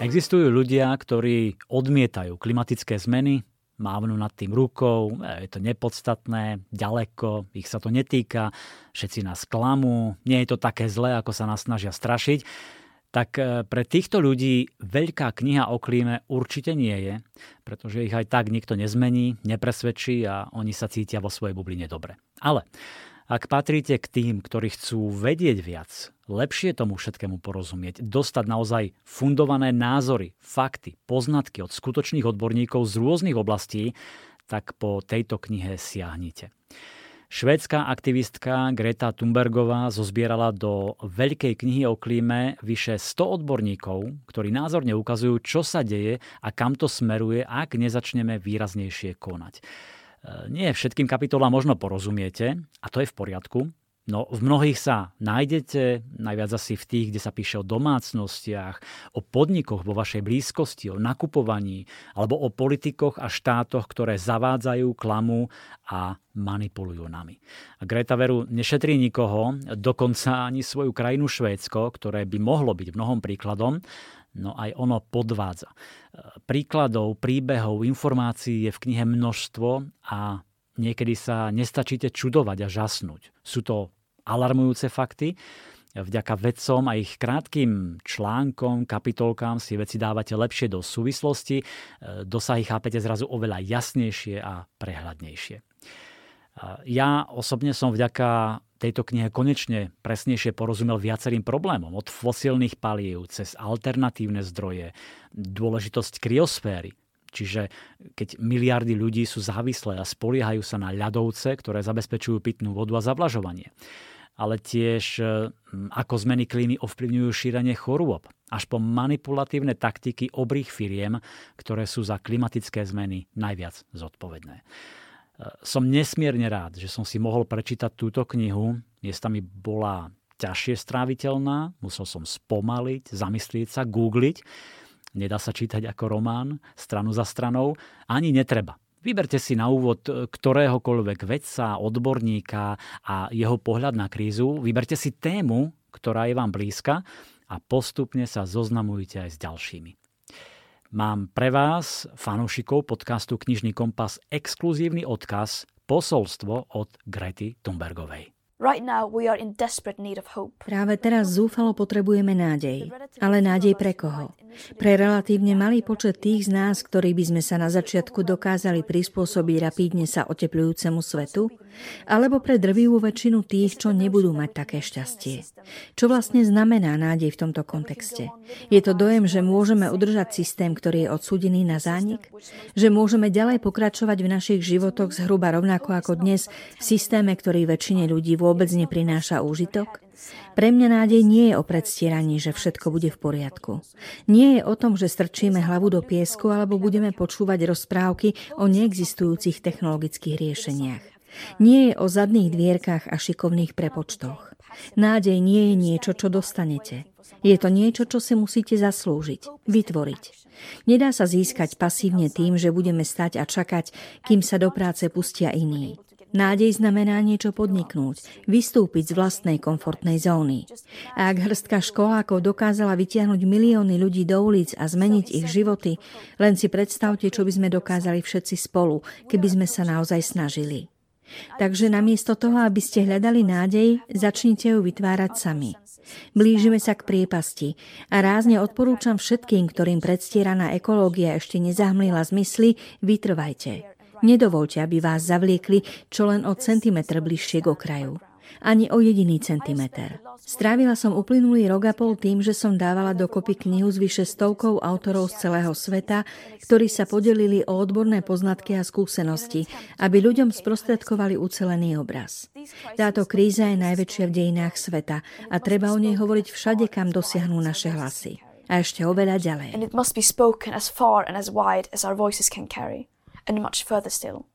Existujú ľudia, ktorí odmietajú klimatické zmeny, mávnu nad tým rukou, je to nepodstatné, ďaleko, ich sa to netýka, všetci nás klamú, nie je to také zlé, ako sa nás snažia strašiť. Tak e, pre týchto ľudí veľká kniha o klíme určite nie je, pretože ich aj tak nikto nezmení, nepresvedčí a oni sa cítia vo svojej bubline dobre. Ale ak patríte k tým, ktorí chcú vedieť viac, lepšie tomu všetkému porozumieť, dostať naozaj fundované názory, fakty, poznatky od skutočných odborníkov z rôznych oblastí, tak po tejto knihe siahnite. Švédska aktivistka Greta Thunbergová zozbierala do veľkej knihy o klíme vyše 100 odborníkov, ktorí názorne ukazujú, čo sa deje a kam to smeruje, ak nezačneme výraznejšie konať. Nie všetkým kapitolám možno porozumiete a to je v poriadku. No v mnohých sa nájdete, najviac asi v tých, kde sa píše o domácnostiach, o podnikoch vo vašej blízkosti, o nakupovaní, alebo o politikoch a štátoch, ktoré zavádzajú, klamu a manipulujú nami. Greta Veru nešetrí nikoho, dokonca ani svoju krajinu Švédsko, ktoré by mohlo byť mnohom príkladom, no aj ono podvádza. Príkladov, príbehov, informácií je v knihe množstvo a niekedy sa nestačíte čudovať a žasnúť. Sú to alarmujúce fakty, vďaka vedcom a ich krátkým článkom, kapitolkám si veci dávate lepšie do súvislosti, dosahy chápete zrazu oveľa jasnejšie a prehľadnejšie. Ja osobne som vďaka tejto knihe konečne presnejšie porozumel viacerým problémom. Od fosílnych palív cez alternatívne zdroje, dôležitosť kryosféry, Čiže keď miliardy ľudí sú závislé a spoliehajú sa na ľadovce, ktoré zabezpečujú pitnú vodu a zavlažovanie. Ale tiež ako zmeny klímy ovplyvňujú šírenie chorôb, až po manipulatívne taktiky obrých firiem, ktoré sú za klimatické zmeny najviac zodpovedné. Som nesmierne rád, že som si mohol prečítať túto knihu. Miestami bola ťažšie stráviteľná, musel som spomaliť, zamyslieť sa, googliť. Nedá sa čítať ako román, stranu za stranou. Ani netreba. Vyberte si na úvod ktoréhokoľvek vedca, odborníka a jeho pohľad na krízu. Vyberte si tému, ktorá je vám blízka a postupne sa zoznamujte aj s ďalšími. Mám pre vás, fanúšikov podcastu Knižný kompas, exkluzívny odkaz posolstvo od Grety Thunbergovej. Práve teraz zúfalo potrebujeme nádej. Ale nádej pre koho? Pre relatívne malý počet tých z nás, ktorí by sme sa na začiatku dokázali prispôsobiť rapídne sa oteplujúcemu svetu? Alebo pre drvivú väčšinu tých, čo nebudú mať také šťastie? Čo vlastne znamená nádej v tomto kontexte? Je to dojem, že môžeme udržať systém, ktorý je odsúdený na zánik? Že môžeme ďalej pokračovať v našich životoch zhruba rovnako ako dnes v systéme, ktorý väčšine ľudí vôbec vôbec neprináša úžitok? Pre mňa nádej nie je o predstieraní, že všetko bude v poriadku. Nie je o tom, že strčíme hlavu do piesku alebo budeme počúvať rozprávky o neexistujúcich technologických riešeniach. Nie je o zadných dvierkach a šikovných prepočtoch. Nádej nie je niečo, čo dostanete. Je to niečo, čo si musíte zaslúžiť, vytvoriť. Nedá sa získať pasívne tým, že budeme stať a čakať, kým sa do práce pustia iní. Nádej znamená niečo podniknúť, vystúpiť z vlastnej komfortnej zóny. A ak hrstka školákov dokázala vytiahnuť milióny ľudí do ulic a zmeniť ich životy, len si predstavte, čo by sme dokázali všetci spolu, keby sme sa naozaj snažili. Takže namiesto toho, aby ste hľadali nádej, začnite ju vytvárať sami. Blížime sa k priepasti a rázne odporúčam všetkým, ktorým predstieraná ekológia ešte nezahmlila zmysly, vytrvajte. Nedovolte, aby vás zavliekli čo len o centimetr bližšie k okraju. Ani o jediný centimeter. Strávila som uplynulý rok a pol tým, že som dávala dokopy knihu s vyše stovkou autorov z celého sveta, ktorí sa podelili o odborné poznatky a skúsenosti, aby ľuďom sprostredkovali ucelený obraz. Táto kríza je najväčšia v dejinách sveta a treba o nej hovoriť všade, kam dosiahnu naše hlasy. A ešte oveľa ďalej. And it must be spoken as far and as wide as our voices can carry and much further still.